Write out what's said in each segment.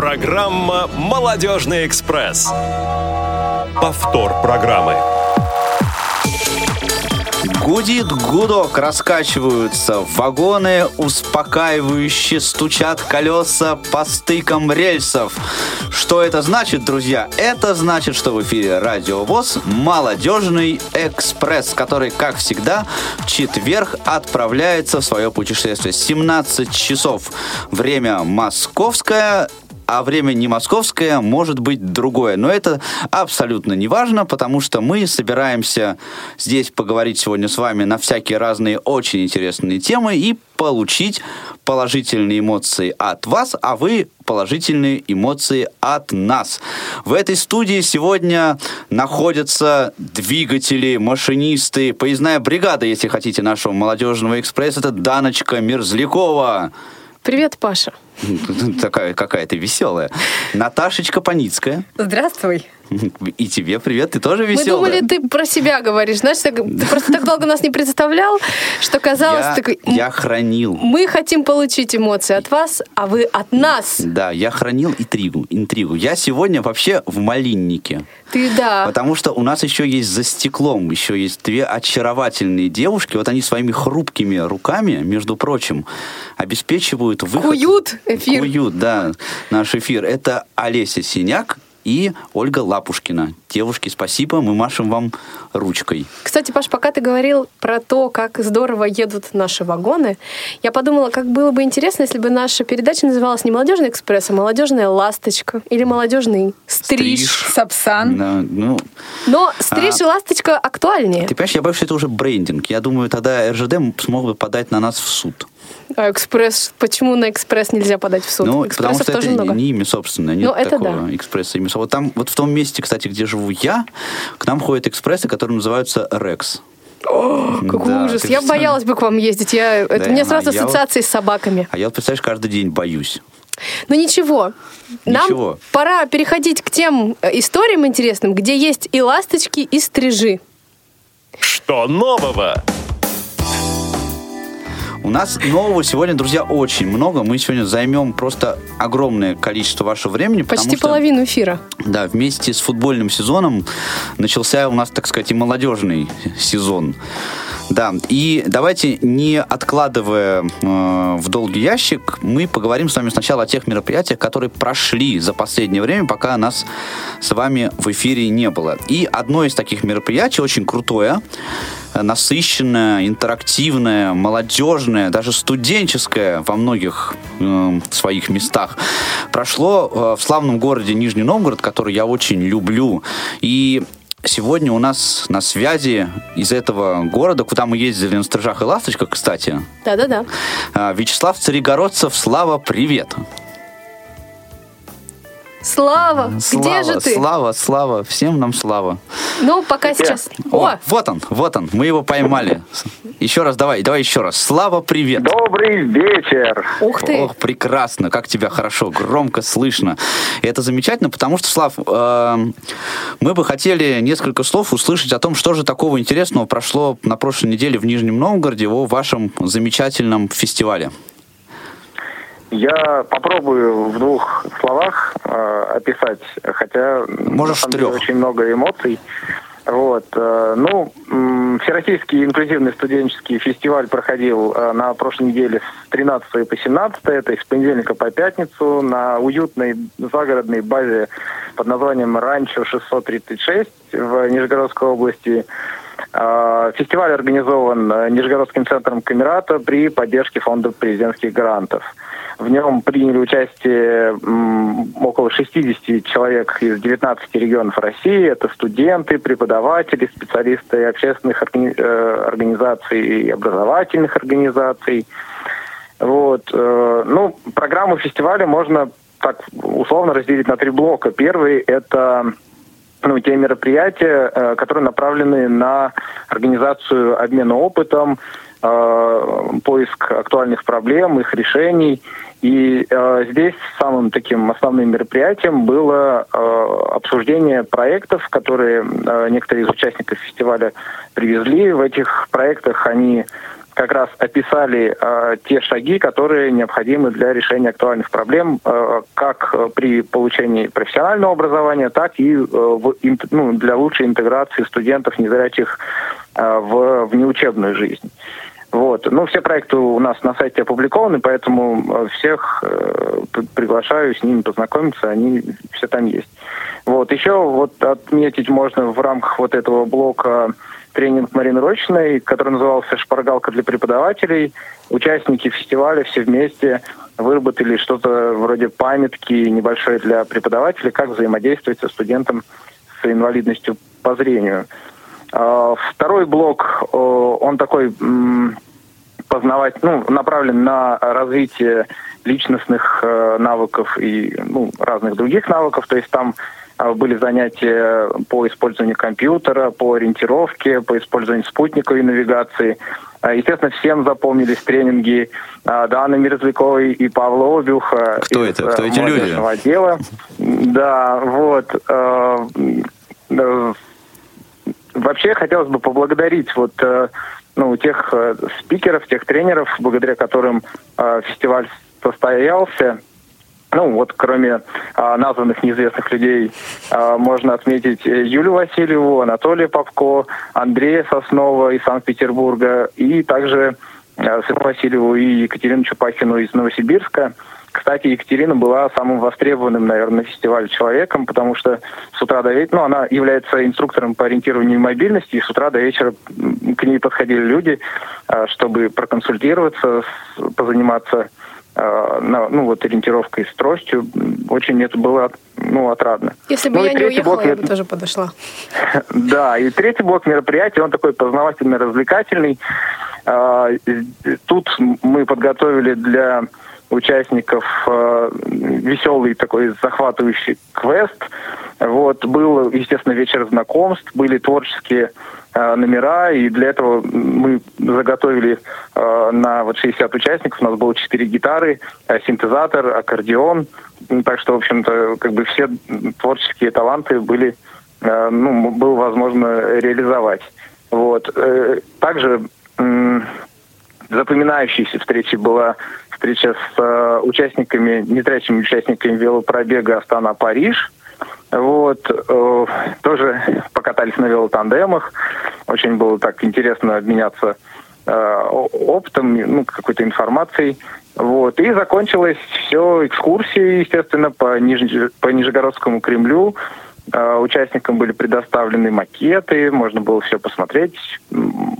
Программа «Молодежный экспресс». Повтор программы. Гудит гудок, раскачиваются вагоны, успокаивающе стучат колеса по стыкам рельсов. Что это значит, друзья? Это значит, что в эфире Радио ВОЗ «Молодежный экспресс», который, как всегда, в четверг отправляется в свое путешествие. 17 часов. Время московское, а время не московское, может быть другое. Но это абсолютно не важно, потому что мы собираемся здесь поговорить сегодня с вами на всякие разные очень интересные темы и получить положительные эмоции от вас, а вы положительные эмоции от нас. В этой студии сегодня находятся двигатели, машинисты, поездная бригада, если хотите, нашего молодежного экспресса. Это Даночка Мерзлякова. Привет, Паша. Такая какая то веселая. Наташечка Паницкая. Здравствуй. И тебе привет, ты тоже веселая. Мы думали, ты про себя говоришь. Знаешь, ты, ты просто так долго нас не представлял, что казалось... Я, такой, я хранил. Мы хотим получить эмоции от вас, а вы от нас. Да, я хранил интригу. интригу. Я сегодня вообще в малиннике. Ты да. Потому что у нас еще есть за стеклом, еще есть две очаровательные девушки. Вот они своими хрупкими руками, между прочим, обеспечивают выход... Куют эфир. Куют, да, наш эфир. Это Олеся Синяк и Ольга Лапушкина. Девушки, спасибо, мы машем вам ручкой. Кстати, Паш, пока ты говорил про то, как здорово едут наши вагоны, я подумала, как было бы интересно, если бы наша передача называлась не «Молодежный экспресс», а «Молодежная ласточка» или «Молодежный стриж». Стриж. Сапсан. Да, ну, Но стриж А. и ласточка актуальнее. ты понимаешь, я боюсь, что это уже брендинг. Я думаю, тогда РЖД смог бы подать на нас в суд. А экспресс, почему на экспресс нельзя подать в суд? Ну, потому что тоже это много. не имя собственное, нет Ну, это такого да. экспресса имя. Вот там, вот в том месте, кстати, где живу я, к нам ходят экспрессы, которые называются Рекс. Какой Да, ужас. Я боялась бы к вам ездить. Я, это Да, у меня а сразу вот- ассоциации с собаками. А я, вот, представляешь, каждый день боюсь. Ну ничего. Нам Ничего. пора переходить к тем э, историям интересным, где есть и ласточки, и стрижи. Что нового? У нас нового сегодня, друзья, очень много. Мы сегодня займем просто огромное количество вашего времени. Почти что, половину эфира. Да, вместе с футбольным сезоном начался у нас, так сказать, и молодежный сезон. Да, и давайте, не откладывая э, в долгий ящик, мы поговорим с вами сначала о тех мероприятиях, которые прошли за последнее время, пока нас с вами в эфире не было. И одно из таких мероприятий, очень крутое, э, насыщенное, интерактивное, молодежное, даже студенческое во многих э, своих местах, прошло э, в славном городе Нижний Новгород, который я очень люблю. И Сегодня у нас на связи из этого города, куда мы ездили на Стрижах и Ласточках, кстати, Да-да-да. а, Вячеслав Царегородцев. Слава, привет! Слава, где слава, же ты? Слава, слава, всем нам слава. Ну, пока сейчас. О, О, вот он, вот он, мы его поймали. Еще раз, давай, давай еще раз. Слава, привет! Добрый вечер. ух ты. Ох, прекрасно, как тебя хорошо, громко слышно. И это замечательно, потому что, Слав, э, мы бы хотели несколько слов услышать о том, что же такого интересного прошло на прошлой неделе в Нижнем Новгороде о вашем замечательном фестивале. Я попробую в двух словах э, описать, хотя Можешь на самом деле очень много эмоций. Вот, э, ну, Всероссийский инклюзивный студенческий фестиваль проходил э, на прошлой неделе с 13 по 17, это с понедельника по пятницу, на уютной загородной базе под названием «Ранчо 636» в Нижегородской области. Э, Фестиваль организован э, Нижегородским центром Камерата при поддержке фонда президентских грантов. В нем приняли участие около 60 человек из 19 регионов России. Это студенты, преподаватели, специалисты общественных э, организаций и образовательных организаций. Вот. э, Ну, программу фестиваля можно так условно разделить на три блока. Первый – это ну, те мероприятия, э, которые направлены на организацию обмена опытом, э, поиск актуальных проблем, их решений. И э, здесь самым таким основным мероприятием было э, обсуждение проектов, которые э, некоторые из участников фестиваля привезли. В этих проектах они как раз описали э, те шаги, которые необходимы для решения актуальных проблем, э, как при получении профессионального образования, так и э, в, ну, для лучшей интеграции студентов незрячих э, в внеучебную жизнь. Вот. Ну, все проекты у нас на сайте опубликованы, поэтому э, всех э, приглашаю с ними познакомиться, они все там есть. Вот. Еще вот отметить можно в рамках вот этого блока тренинг Марины Рочной, который назывался «Шпаргалка для преподавателей». Участники фестиваля все вместе выработали что-то вроде памятки небольшой для преподавателей, как взаимодействовать со студентом с инвалидностью по зрению. А, второй блок, он такой познавать, ну, направлен на развитие личностных э, навыков и ну, разных других навыков. То есть там были занятия по использованию компьютера, по ориентировке, по использованию спутниковой навигации. А, естественно, всем запомнились тренинги а, Даны Мирзляковой и Павла Обюха. Кто это? Кто эти люди? Отдела. Да, вот. Вообще хотелось бы поблагодарить вот э, ну, тех э, спикеров, тех тренеров, благодаря которым э, фестиваль состоялся. Ну, вот кроме а, названных неизвестных людей, а, можно отметить Юлю Васильеву, Анатолия Попко, Андрея Соснова из Санкт-Петербурга и также а, Светлану Васильеву и Екатерину Чупахину из Новосибирска. Кстати, Екатерина была самым востребованным, наверное, на фестивале человеком, потому что с утра до вечера, ну, она является инструктором по ориентированию и мобильности, и с утра до вечера к ней подходили люди, а, чтобы проконсультироваться, позаниматься а, ну, вот ориентировкой с тростью. Очень это было ну, отрадно. Если бы ну, я не уехала, блок, я бы тоже подошла. Да, и третий блок мероприятия, он такой познавательно-развлекательный. А, тут мы подготовили для участников э, веселый такой захватывающий квест. Вот, был, естественно, вечер знакомств, были творческие э, номера, и для этого мы заготовили э, на вот 60 участников, у нас было 4 гитары, э, синтезатор, аккордеон, так что, в общем-то, как бы все творческие таланты были, э, ну, было возможно реализовать. Вот. Э, также э, запоминающейся встречей была встреча с э, участниками, незрячими участниками велопробега Астана-Париж. Вот, э, тоже покатались на велотандемах. Очень было так интересно обменяться э, опытом, ну, какой-то информацией. Вот. И закончилось все экскурсией, естественно, по, Ниж... по Нижегородскому Кремлю. Э, участникам были предоставлены макеты, можно было все посмотреть,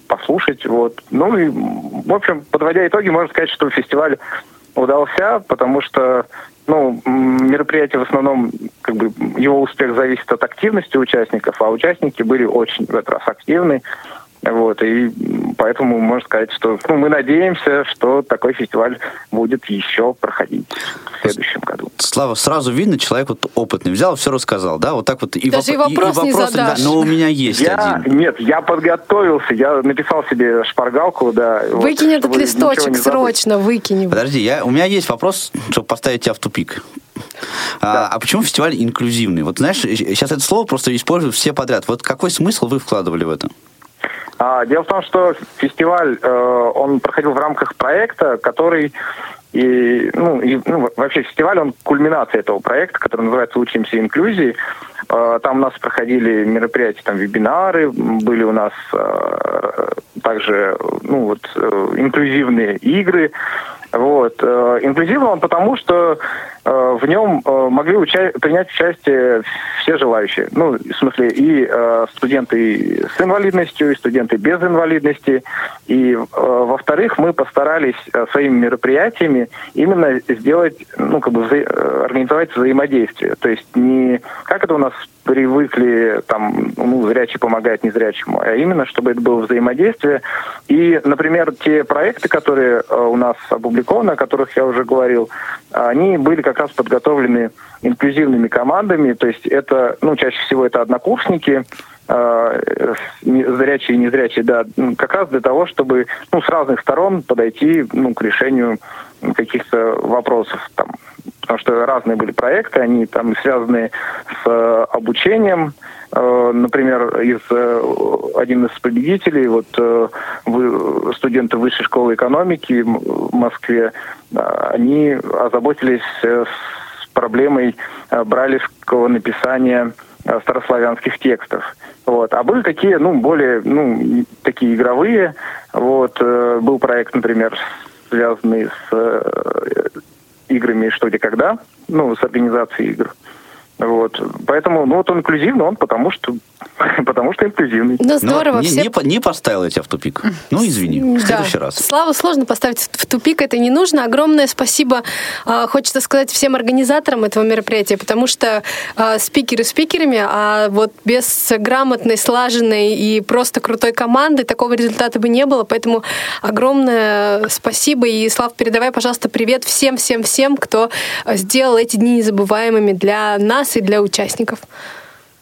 послушать. Вот. Ну и, в общем, подводя итоги, можно сказать, что фестиваль удался, потому что ну, мероприятие в основном, как бы, его успех зависит от активности участников, а участники были очень в этот раз активны. Вот, и поэтому можно сказать, что ну, мы надеемся, что такой фестиваль будет еще проходить в следующем году. Слава, сразу видно, человек вот опытный. Взял, все рассказал, да? Вот так вот. И, Даже воп... и вопрос, и, и вопрос не задашь. Да, но у меня есть я, один. Нет, я подготовился, я написал себе шпаргалку, да. Выкинь вот, этот листочек срочно, выкинь его. Подожди, я, у меня есть вопрос, чтобы поставить тебя в тупик. А, да. А, а почему фестиваль инклюзивный? Вот знаешь, сейчас это слово просто используют все подряд. Вот какой смысл вы вкладывали в это? А, дело в том, что фестиваль, э, он проходил в рамках проекта, который и, ну, и, ну, вообще фестиваль, он кульминация этого проекта, который называется «Учимся инклюзии». Э, там у нас проходили мероприятия, там вебинары, были у нас э, также ну, вот, инклюзивные игры. Вот. Инклюзивно он потому, что Э, в нем э, могли уча- принять участие все желающие. Ну, в смысле, и э, студенты с инвалидностью, и студенты без инвалидности. И, во-вторых, мы постарались своими мероприятиями именно сделать, ну, как бы вза- организовать взаимодействие. То есть не как это у нас привыкли, там, ну, зрячий помогает незрячему, а именно, чтобы это было взаимодействие. И, например, те проекты, которые у нас опубликованы, о которых я уже говорил, они были как раз подготовлены инклюзивными командами, то есть это, ну, чаще всего это однокурсники, э, зрячие и незрячие, да, как раз для того, чтобы, ну, с разных сторон подойти, ну, к решению каких-то вопросов, там, потому что разные были проекты, они там связаны с обучением, э, э, например, из один из победителей, вот студенты высшей школы экономики в Москве, они озаботились с проблемой бралевского написания старославянских текстов. Вот. А были такие, ну, более, ну, такие игровые. Вот. Был проект, например, связанный с играми «Что, где, когда», ну, с организацией игр. Вот. Поэтому, ну, вот он инклюзивный, он потому что, потому что инклюзивный. Ну, здорово. Но все... не, не поставил я тебя в тупик. Ну, извини, в следующий раз. Слава, сложно поставить в тупик, это не нужно. Огромное спасибо э, хочется сказать всем организаторам этого мероприятия, потому что э, спикеры спикерами, а вот без грамотной, слаженной и просто крутой команды такого результата бы не было. Поэтому огромное спасибо. И, Слав, передавай, пожалуйста, привет всем-всем-всем, кто сделал эти дни незабываемыми для нас и для участников.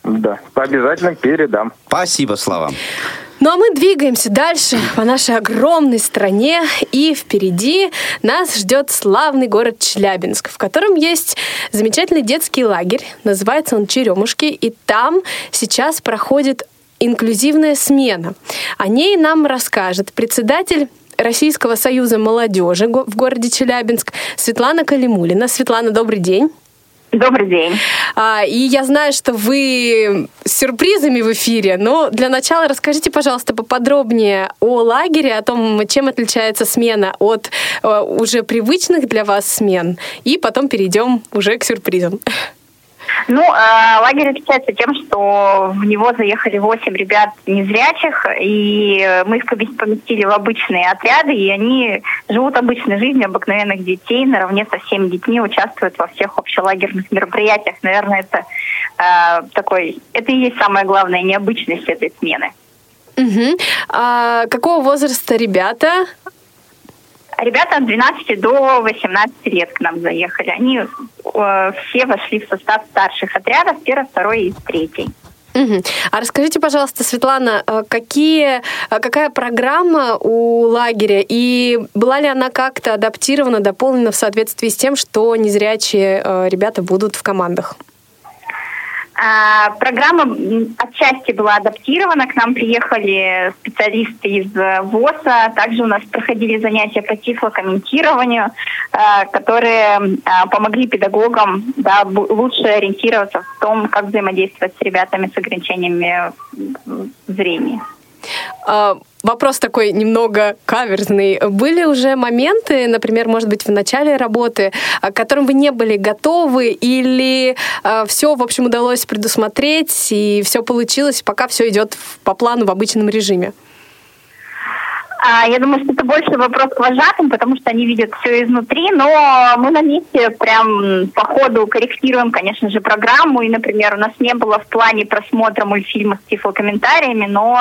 Да, обязательно передам. Спасибо, Слава. Ну а мы двигаемся дальше по нашей огромной стране, и впереди нас ждет славный город Челябинск, в котором есть замечательный детский лагерь, называется он Черемушки, и там сейчас проходит инклюзивная смена. О ней нам расскажет председатель Российского союза молодежи в городе Челябинск Светлана Калимулина. Светлана, добрый день. Добрый день. А, и я знаю, что вы с сюрпризами в эфире, но для начала расскажите, пожалуйста, поподробнее о лагере, о том, чем отличается смена от uh, уже привычных для вас смен, и потом перейдем уже к сюрпризам. Ну, э, лагерь отличается тем, что в него заехали 8 ребят незрячих, и мы их поместили в обычные отряды, и они живут обычной жизнью обыкновенных детей, наравне со всеми детьми участвуют во всех общелагерных мероприятиях. Наверное, это э, такой, это и есть самая главная необычность этой смены. Угу. А какого возраста ребята? Ребята от 12 до 18 лет к нам заехали. Они э, все вошли в состав старших отрядов, первый, второй и третий. Угу. А расскажите, пожалуйста, Светлана, э, какие, э, какая программа у лагеря и была ли она как-то адаптирована, дополнена в соответствии с тем, что незрячие э, ребята будут в командах? А, программа отчасти была адаптирована. К нам приехали специалисты из э, ВОЗа. Также у нас проходили занятия по тифлокомментированию, э, которые э, помогли педагогам да, лучше ориентироваться в том, как взаимодействовать с ребятами с ограничениями зрения. А, вопрос такой немного каверзный. Были уже моменты, например, может быть, в начале работы, к которым вы не были готовы, или э, все, в общем, удалось предусмотреть, и все получилось, пока все идет по плану в обычном режиме? А, я думаю, что это больше вопрос к вожатым, потому что они видят все изнутри, но мы на месте прям по ходу корректируем, конечно же, программу. И, например, у нас не было в плане просмотра мультфильма с тифлокомментариями, но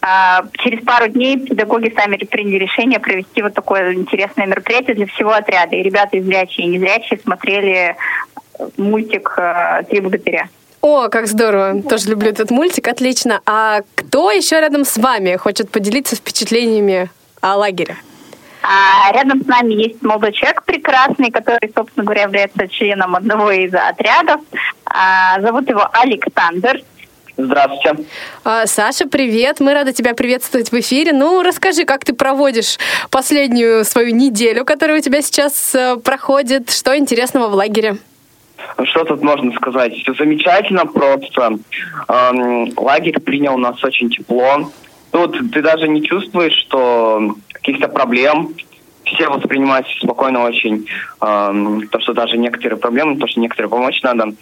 а, через пару дней педагоги сами приняли решение провести вот такое интересное мероприятие для всего отряда. И ребята и зрячие, и незрячие смотрели мультик а, «Три богатыря». О, как здорово. Тоже люблю этот мультик. Отлично. А кто еще рядом с вами хочет поделиться впечатлениями о лагере? А рядом с нами есть молодой человек прекрасный, который, собственно говоря, является членом одного из отрядов. А, зовут его Александр. Здравствуйте. А, Саша, привет. Мы рады тебя приветствовать в эфире. Ну, расскажи, как ты проводишь последнюю свою неделю, которая у тебя сейчас э, проходит. Что интересного в лагере? Что тут можно сказать? Все замечательно просто. Эм, лагерь принял нас очень тепло. Тут ты даже не чувствуешь, что каких-то проблем. Все воспринимают спокойно очень. Эм, то, что даже некоторые проблемы, то, что некоторые помочь надо.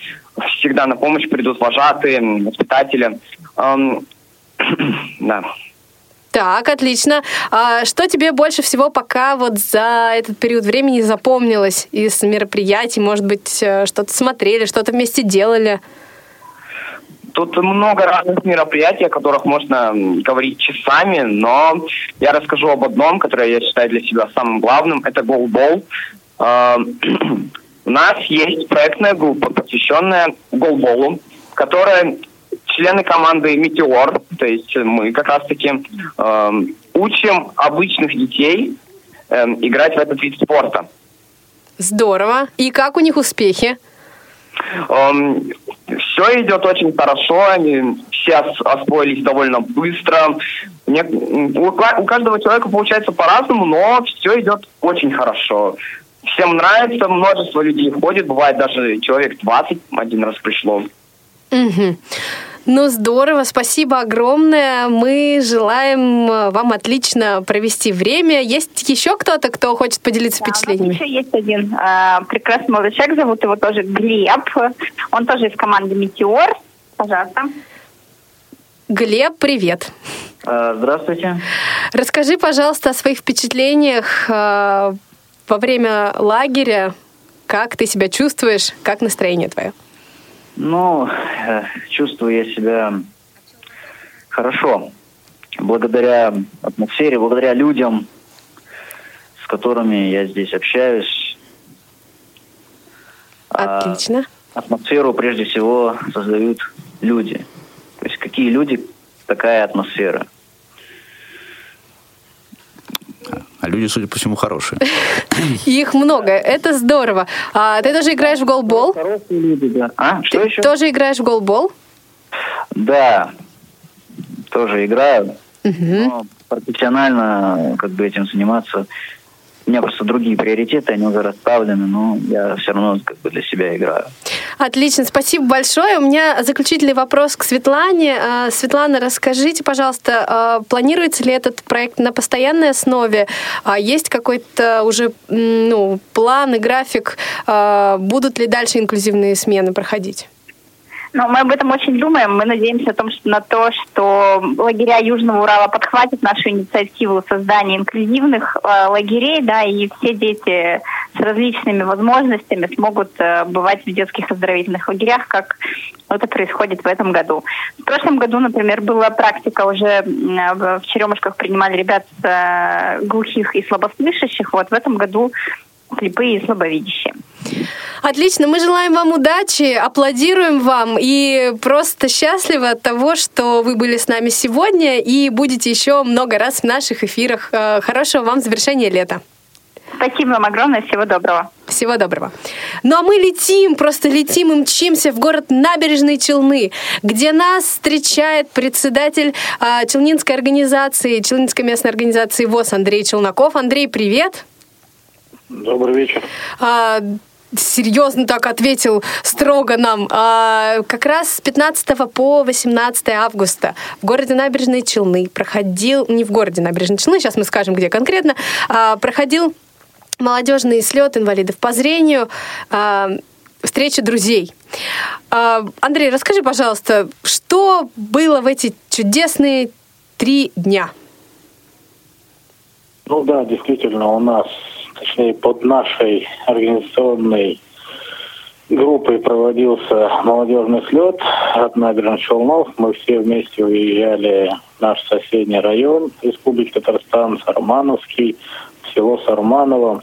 Всегда на помощь придут вожатые, воспитатели. Эм, да. Так, отлично. А что тебе больше всего пока вот за этот период времени запомнилось из мероприятий? Может быть, э, что-то смотрели, что-то вместе делали? Тут много разных мероприятий, о которых можно говорить часами, но я расскажу об одном, которое я считаю для себя самым главным. Это голбол. А, у нас есть проектная группа, посвященная голболу, которая члены команды «Метеор», то есть мы как раз-таки э, учим обычных детей э, играть в этот вид спорта. Здорово. И как у них успехи? Эм, все идет очень хорошо, они все освоились довольно быстро. У каждого человека получается по-разному, но все идет очень хорошо. Всем нравится, множество людей ходит, бывает даже человек 20 один раз пришло. Угу. Ну, здорово, спасибо огромное. Мы желаем э, вам отлично провести время. Есть еще кто-то, кто хочет поделиться да, впечатлениями? еще есть один э, прекрасный молодой человек, зовут его тоже Глеб. Он тоже из команды «Метеор». Пожалуйста. Глеб, привет. Э, здравствуйте. Расскажи, пожалуйста, о своих впечатлениях э, во время лагеря. Как ты себя чувствуешь? Как настроение твое? Ну, чувствую я себя хорошо. Благодаря атмосфере, благодаря людям, с которыми я здесь общаюсь. А Отлично. А атмосферу прежде всего создают люди. То есть какие люди, такая атмосфера. А люди, судя по всему, хорошие. Их много, это здорово. А ты тоже играешь в голбол? Хорошие люди, да. А, что ты еще? тоже играешь в голбол? Да, тоже играю. Угу. Но профессионально как бы этим заниматься у меня просто другие приоритеты, они уже расставлены, но я все равно как бы для себя играю. Отлично, спасибо большое. У меня заключительный вопрос к Светлане. А, Светлана, расскажите, пожалуйста, а, планируется ли этот проект на постоянной основе? А есть какой-то уже ну, план и график? Будут ли дальше инклюзивные смены проходить? Но мы об этом очень думаем. Мы надеемся том, что, на то, что лагеря Южного Урала подхватят нашу инициативу создания инклюзивных э, лагерей, да, и все дети с различными возможностями смогут э, бывать в детских оздоровительных лагерях, как это происходит в этом году. В прошлом году, например, была практика уже в Черемушках принимали ребят э, глухих и слабослышащих. Вот в этом году слепые и слабовидящие. Отлично, мы желаем вам удачи, аплодируем вам и просто счастливы от того, что вы были с нами сегодня и будете еще много раз в наших эфирах. Э, хорошего вам завершения лета. Спасибо вам огромное, всего доброго. Всего доброго. Ну а мы летим, просто летим и мчимся в город Набережные Челны, где нас встречает председатель э, Челнинской организации, Челнинской местной организации ВОЗ Андрей Челноков. Андрей, привет. Добрый вечер. А, серьезно так ответил строго нам. А, как раз с 15 по 18 августа в городе Набережные Челны проходил, не в городе Набережные Челны, сейчас мы скажем, где конкретно, а, проходил молодежный слет инвалидов по зрению, а, встреча друзей. А, Андрей, расскажи, пожалуйста, что было в эти чудесные три дня? Ну да, действительно, у нас точнее под нашей организационной группой проводился молодежный слет от набережных Челнов. Мы все вместе уезжали в наш соседний район Республики Татарстан, Сармановский, село Сарманово,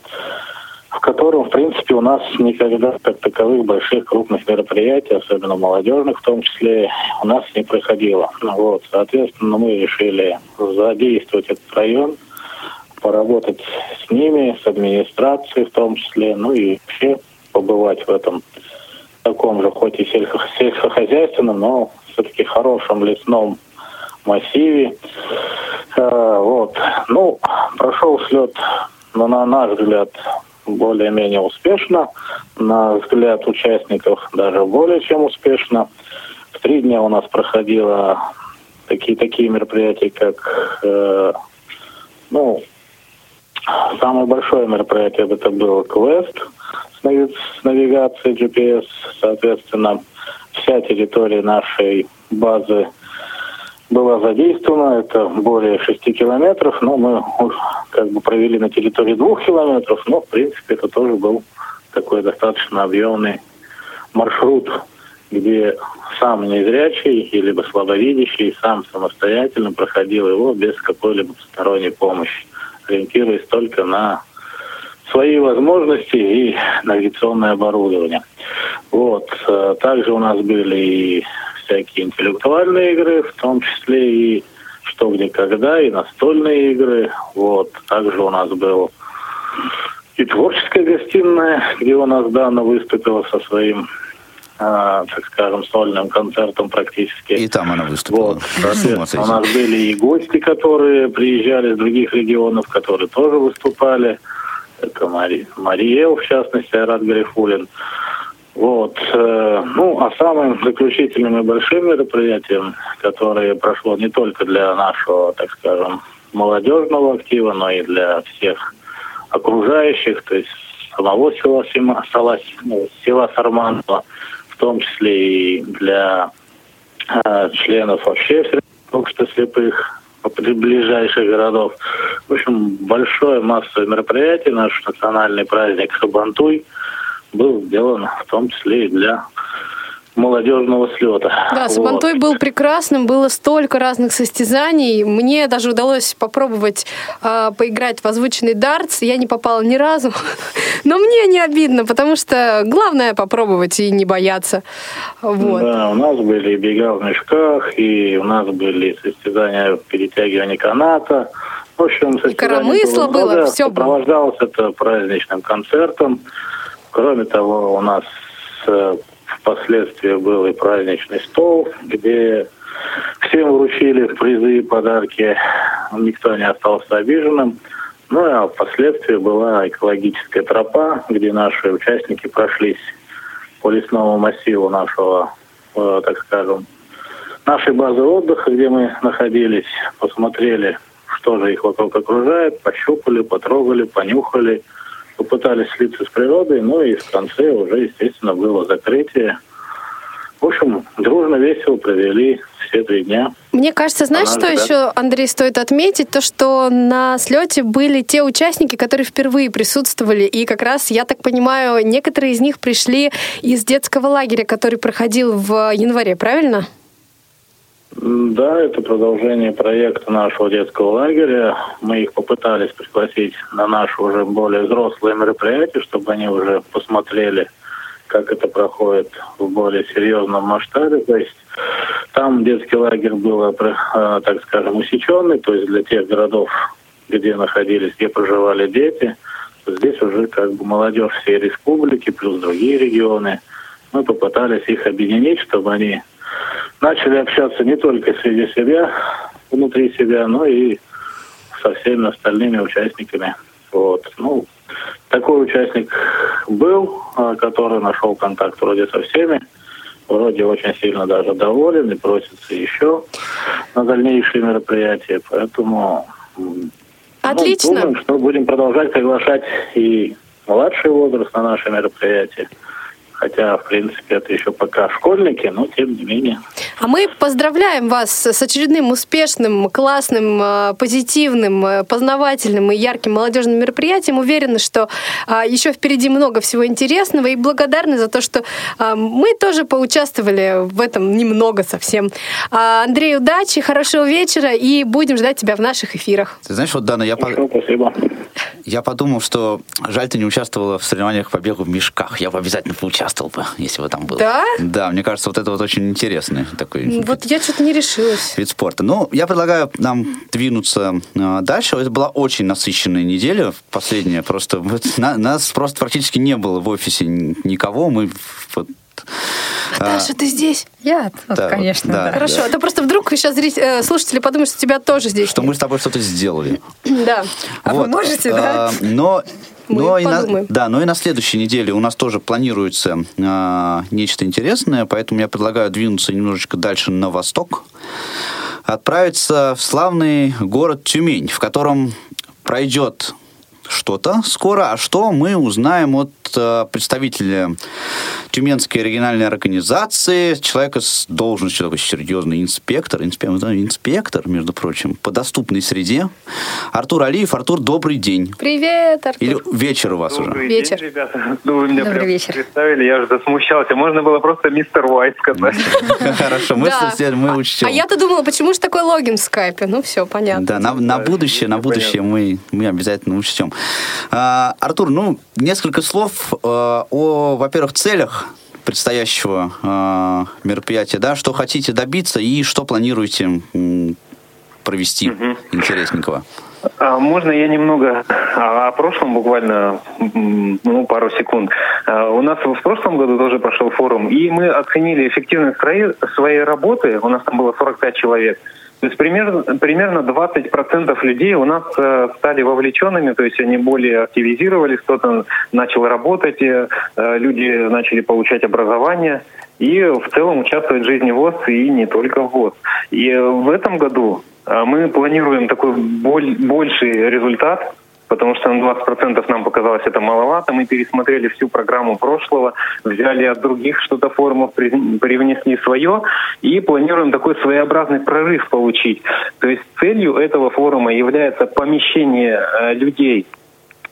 в котором, в принципе, у нас никогда как таковых больших крупных мероприятий, особенно молодежных в том числе, у нас не проходило. Вот, соответственно, мы решили задействовать этот район – поработать с ними, с администрацией в том числе, ну и вообще побывать в этом таком же, хоть и сельско сельскохозяйственном, но все-таки хорошем лесном массиве. Э, вот. Ну, прошел слет, но на наш взгляд, более-менее успешно. На взгляд участников даже более чем успешно. В три дня у нас проходило такие такие мероприятия, как э, ну, Самое большое мероприятие это было квест с навигацией GPS. Соответственно, вся территория нашей базы была задействована. Это более 6 километров, но мы как бы провели на территории двух километров, но в принципе это тоже был такой достаточно объемный маршрут, где сам незрячий или слабовидящий сам самостоятельно проходил его без какой-либо посторонней помощи ориентируясь только на свои возможности и навигационное оборудование. Вот. Э, также у нас были и всякие интеллектуальные игры, в том числе и что где когда, и настольные игры. Вот. Также у нас был и творческая гостиная, где у нас Дана выступила со своим так скажем, сольным концертом практически. И там она выступила. Вот, соответственно, у нас были и гости, которые приезжали из других регионов, которые тоже выступали. Это Мари, Мариэл, в частности, Айрат Гарифулин. Вот. э, Ну, а самым заключительным и большим мероприятием, которое прошло не только для нашего, так скажем, молодежного актива, но и для всех окружающих, то есть самого села, Сима- села, ну, села Сарманова, в том числе и для э, членов вообще общества слепых ближайших городов. В общем, большое массовое мероприятие, наш национальный праздник Сабантуй, был сделан в том числе и для молодежного слета. Да, Вот. Сабантуй был прекрасным, было столько разных состязаний. Мне даже удалось попробовать э, поиграть в озвученный дартс. Я не попала ни разу, но мне не обидно, потому что главное попробовать и не бояться. Вот. Да, у нас были и бега в мешках, и у нас были состязания в перетягивании каната. В общем, состязаний коромысло было, много. было. Сопровождалось это праздничным концертом. Кроме того, у нас э, впоследствии был и праздничный стол, где всем вручили призы и подарки. Никто не остался обиженным. Ну а впоследствии была экологическая тропа, где наши участники прошлись по лесному массиву нашего, э, так скажем, нашей базы отдыха, где мы находились, посмотрели, что же их вокруг окружает, пощупали, потрогали, понюхали, попытались слиться с природой, ну и в конце уже, естественно, было закрытие. В общем, дружно, весело провели все три дня. Мне кажется, знаешь, Она что же, да. еще, Андрей, стоит отметить? То, что на слете были те участники, которые впервые присутствовали. И как раз, я так понимаю, некоторые из них пришли из детского лагеря, который проходил в январе, правильно? Да, это продолжение проекта нашего детского лагеря. Мы их попытались пригласить на наше уже более взрослое мероприятие, чтобы они уже посмотрели, как это проходит в более серьезном масштабе. То есть там детский лагерь был, э, э, так скажем, усеченный, то есть для тех городов, где находились, где проживали дети. Здесь уже как бы молодежь всей республики, плюс другие регионы. Мы попытались их объединить, чтобы они начали общаться не только среди себя, внутри себя, но и со всеми остальными участниками. Вот. Ну, такой участник был, а, который нашел контакт вроде со всеми, вроде очень сильно даже доволен и просится еще на дальнейшие мероприятия. Поэтому м, Отлично. ну, думаем, что будем продолжать приглашать и младший возраст на наши мероприятия. Хотя, в принципе, это еще пока школьники, но тем не менее. А мы поздравляем вас с очередным успешным, классным, э, позитивным, э, познавательным и ярким молодежным мероприятием. Уверены, что а, еще впереди много всего интересного и благодарны за то, что а, мы тоже поучаствовали в этом немного совсем. А, Андрей, удачи, хорошего вечера и будем ждать тебя в наших эфирах. Ты знаешь, вот, Дана, я, по- Хорошо, спасибо. я подумал, что жаль, ты не участвовала в соревнованиях по бегу в мешках. Я бы обязательно поучаствовал бы, если бы там был. Да? Да, мне кажется, вот это вот очень интересный такой Вот я что-то не решилась. вид спорта. Ну, я предлагаю нам двинуться э, дальше. Это была очень насыщенная неделя последняя. Просто вот на- нас просто практически не было в офисе никого. Мы вот, а, Даша, ты здесь? Я, тут, Да, конечно, да. да. Хорошо, а то просто вдруг сейчас слушатели подумают, что тебя тоже здесь что нет. мы с тобой что-то сделали. Да. А вы можете, да? а, Но, Мы но и на, подумаем. да, но и на следующей неделе у нас тоже планируется а, нечто интересное, поэтому я предлагаю двинуться немножечко дальше на восток, отправиться в славный город Тюмень, в котором пройдет что-то скоро, а что мы узнаем от э, представителя Тюменской региональной организации, человека с должностью такой серьезный инспектор, инспектор, да, инспектор, между прочим, по доступной среде. Артур Алиев. Артур, добрый день. Привет, Артур. Или вечер у вас уже. Добрый Вечер. день, ребята. Ну, вы меня Добрый прям вечер. представили, я уже засмущался. Можно было просто мистер Уайт сказать. Хорошо, мы, мы учтем. А я-то думала, почему же такой логин в скайпе? Ну все, понятно. Да, на, на будущее, на будущее мы, мы обязательно учтем. А, Артур, ну, несколько слов а, о, во-первых, целях предстоящего а, мероприятия, да, что хотите добиться и что планируете м, провести интересненького. А можно я немного о, прошлом, буквально ну, пару секунд. А, У нас в прошлом году тоже прошел форум, и мы оценили эффективность своей работы. У нас там было 45 человек. То есть примерно, примерно 20% людей у нас э, стали вовлеченными, то есть они более активизировались, кто-то начал работать, э, э, люди начали получать образование и в целом участвовать в жизни ВОЗ и не только в ВОЗ. И в этом году мы планируем такой боль- больший результат, потому что на 20% нам показалось это маловато. Мы пересмотрели всю программу прошлого, взяли от других что-то форумов, при- привнесли свое и планируем такой своеобразный прорыв получить. То есть целью этого форума является помещение э, людей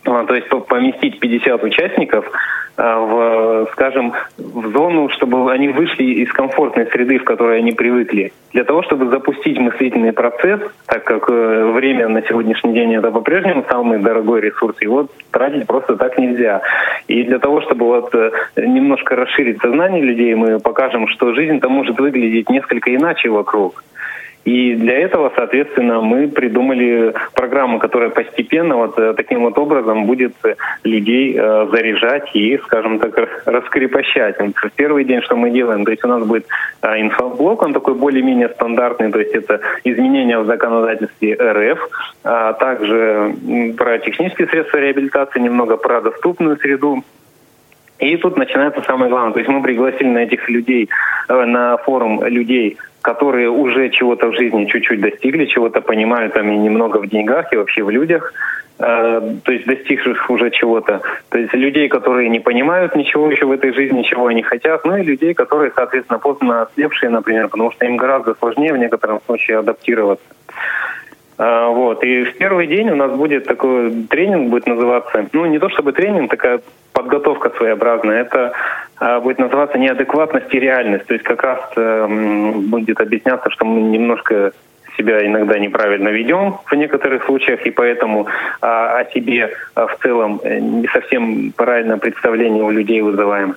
то есть по- поместить 50 участников а, в, скажем, в зону, чтобы они вышли из комфортной среды, в которой они привыкли. Для того, чтобы запустить мыслительный процесс, так как э, время на сегодняшний день это по-прежнему самый дорогой ресурс, его тратить просто так нельзя. И для того, чтобы вот э, немножко расширить сознание людей, мы покажем, что жизнь-то может выглядеть несколько иначе вокруг. И для этого, соответственно, мы придумали программу, которая постепенно вот э, таким вот образом будет э, людей э, заряжать и, скажем так, раскрепощать. Первый день что мы делаем? То есть у нас будет инфоблок, он такой более-менее стандартный, то есть это изменения в законодательстве РФ, а также про технические средства реабилитации, немного про доступную среду, и тут начинается самое главное. То есть мы пригласили на этих людей, на форум людей, которые уже чего-то в жизни чуть-чуть достигли, чего-то понимают там и немного в деньгах, и вообще в людях. Э, То есть достигших уже чего-то. То есть людей, которые не понимают ничего еще в этой жизни, чего они хотят, ну и людей, которые, соответственно, поздно ослепшие, например, потому что им гораздо сложнее в некотором случае адаптироваться. А, Вот. И в первый день у нас будет такой тренинг, будет называться, ну не то чтобы тренинг, такая подготовка своеобразная. Это а, будет называться неадекватность и реальность. То есть как раз эм, будет объясняться, что мы немножко себя иногда неправильно ведем в некоторых случаях, и поэтому а, о себе а, в целом э, не совсем правильное представление у людей вызываем.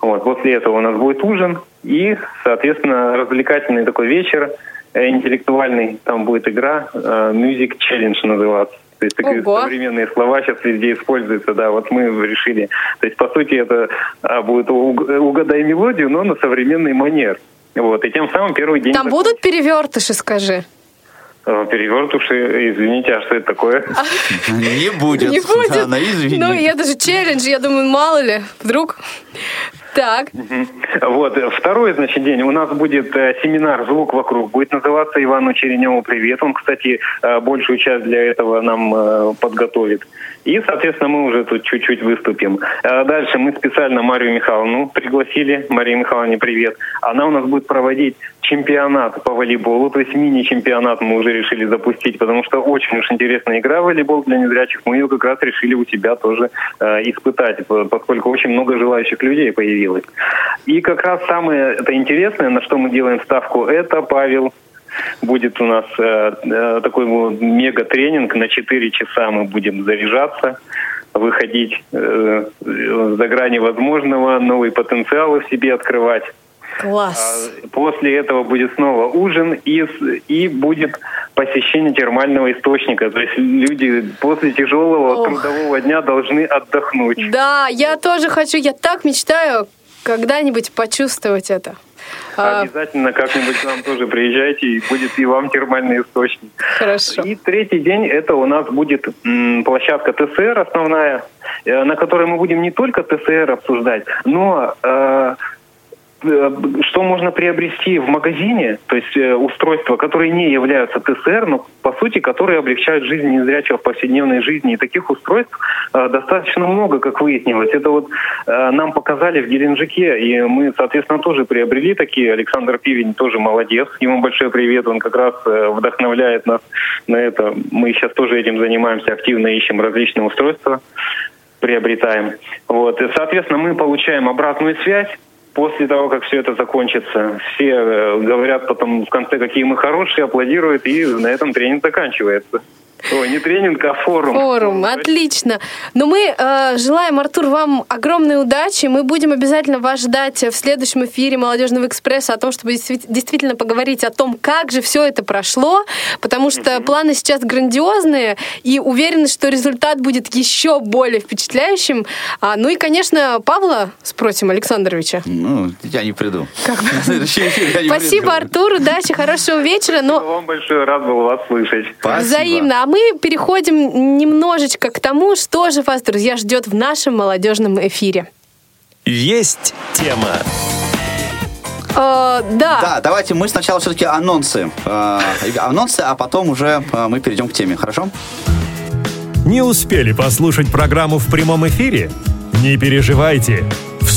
Вот. После этого у нас будет ужин и, соответственно, развлекательный такой вечер, э, интеллектуальный. Там будет игра э, Music Challenge называться. То есть такие Ого. современные слова сейчас везде используются, да, вот мы решили. То есть, по сути, это а, будет уг- угадай мелодию, но на современный манер. Вот, и тем самым первый день... Там будут перевертыши, скажи. Э, Перевертуши, извините, а что это такое? Не будет. Не будет. Ну, я даже челлендж, я думаю, мало ли, вдруг. Так, Вот, второй, значит, день у нас будет э, семинар «Звук вокруг». Будет называться Ивану Череневу «Привет». Он, кстати, э, большую часть для этого нам э, подготовит. И, соответственно, мы уже тут чуть-чуть выступим. Дальше мы специально Марию Михайловну пригласили. Мария Михайловна, привет. Она у нас будет проводить чемпионат по волейболу, то есть мини-чемпионат мы уже решили запустить, потому что очень уж интересная игра волейбол для незрячих. Мы ее как раз решили у себя тоже э, испытать, по- поскольку очень много желающих людей появилось. И как раз самое это интересное, на что мы делаем ставку, это Павел будет у нас э, э, такой мега-тренинг на 4 часа мы будем заряжаться, выходить э, за грани возможного, новые потенциалы в себе открывать. Класс. А После этого будет снова ужин и, и будет посещение термального источника. То есть люди после тяжелого Ох. трудового дня должны отдохнуть. Да, я тоже хочу, я так мечтаю когда-нибудь почувствовать это. А, Обязательно как-нибудь к нам тоже приезжайте, и будет и вам термальный источник. хорошо. И третий день это у нас будет площадка ТСР основная, э, на которой мы будем не только ТСР обсуждать, но э, что можно приобрести в магазине, то есть э, устройства, которые не являются ТСР, но по сути, которые облегчают жизнь незрячего в повседневной жизни. И таких устройств э, достаточно много, как выяснилось. Это вот э, нам показали в Геленджике, и мы, соответственно, тоже приобрели такие. Александр Пивень тоже молодец, ему большой привет, он как раз э, вдохновляет нас на это. Мы сейчас тоже этим занимаемся, активно ищем различные устройства приобретаем. Вот. И, соответственно, мы получаем обратную связь после того, как все это закончится. Все э, говорят потом в конце, какие мы хорошие, аплодируют, и на этом тренинг заканчивается. Ой, не тренинг, а форум. Форум, отлично. Но мы э, желаем, Артур, вам огромной удачи. Мы будем обязательно вас ждать в следующем эфире Молодежного экспресса о том, чтобы действительно поговорить о том, как же все это прошло, потому что планы сейчас грандиозные, и уверены, что результат будет еще более впечатляющим. А, ну и, конечно, Павла спросим, Александровича. Ну, я не приду. Спасибо, Артур, удачи, хорошего вечера. Но... Вам большой рад был вас слышать. Взаимно. А мы переходим немножечко к тому, что же вас, друзья, ждет в нашем молодежном эфире. Есть тема. Э, да. Да, давайте мы сначала все-таки анонсы. Э, анонсы, а потом уже э, мы перейдем к теме, хорошо? Не успели послушать программу в прямом эфире? Не переживайте.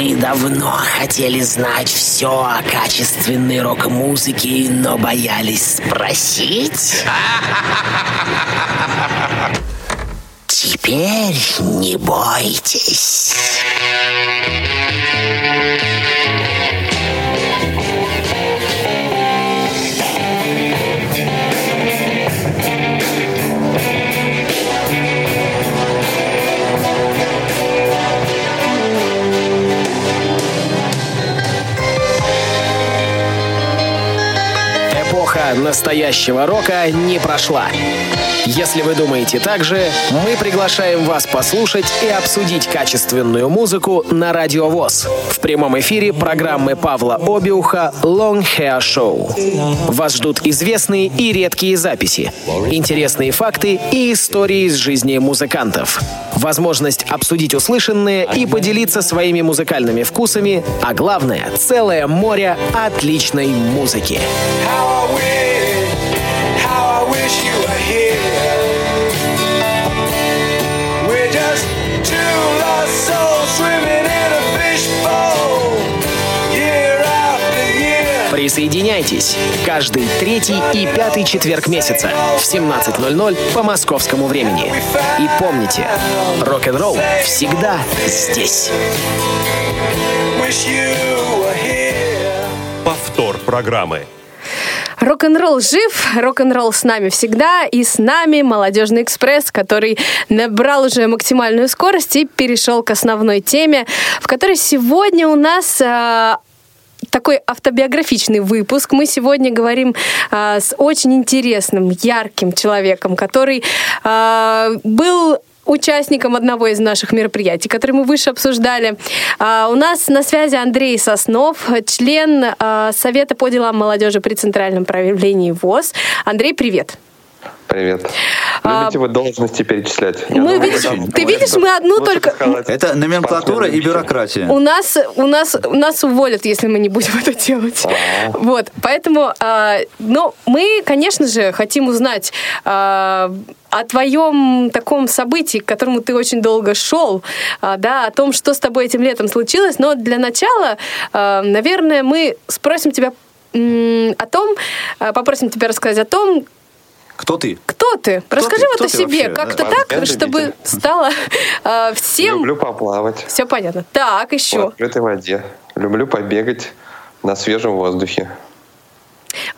Вы давно хотели знать все о качественной рок-музыке, но боялись спросить? Теперь не бойтесь. Настоящего рока не прошла. Если вы думаете так же, мы приглашаем вас послушать и обсудить качественную музыку на Радио ВОЗ в прямом эфире программы Павла Обиуха «Long Hair Show». Вас ждут известные и редкие записи, интересные факты и истории из жизни музыкантов. Возможность обсудить услышанное и поделиться своими музыкальными вкусами, а главное — целое море отличной музыки. Присоединяйтесь каждый третий и пятый четверг месяца в 17.00 по московскому времени. И помните, рок-н-ролл всегда здесь. Повтор программы. Рок-н-ролл жив, рок-н-ролл с нами всегда, и с нами Молодежный экспресс, который набрал уже максимальную скорость и перешел к основной теме, в которой сегодня у нас э, такой автобиографичный выпуск. Мы сегодня говорим э, с очень интересным, ярким человеком, который э, был участником одного из наших мероприятий, которые мы выше обсуждали. А, у нас на связи Андрей Соснов, член а, Совета по делам молодежи при Центральном правлении ВОЗ. Андрей, привет. Привет. Любите а, вы должности перечислять? Мы видишь, ты видишь, мы одну только... Это номенклатура и бюрократия. У нас, у нас, нас уволят, если мы не будем это делать. А-а-а. Вот, поэтому, э, ну, мы, конечно же, хотим узнать э, о твоем таком событии, к которому ты очень долго шел, э, да, о том, что с тобой этим летом случилось. Но для начала, э, наверное, мы спросим тебя о том, попросим тебя рассказать о том, кто ты? Кто ты? Кто Расскажи ты? вот Кто о себе, как-то да. так, чтобы стало э, всем... Люблю поплавать. Все понятно. Так, еще. В открытой воде. Люблю побегать на свежем воздухе.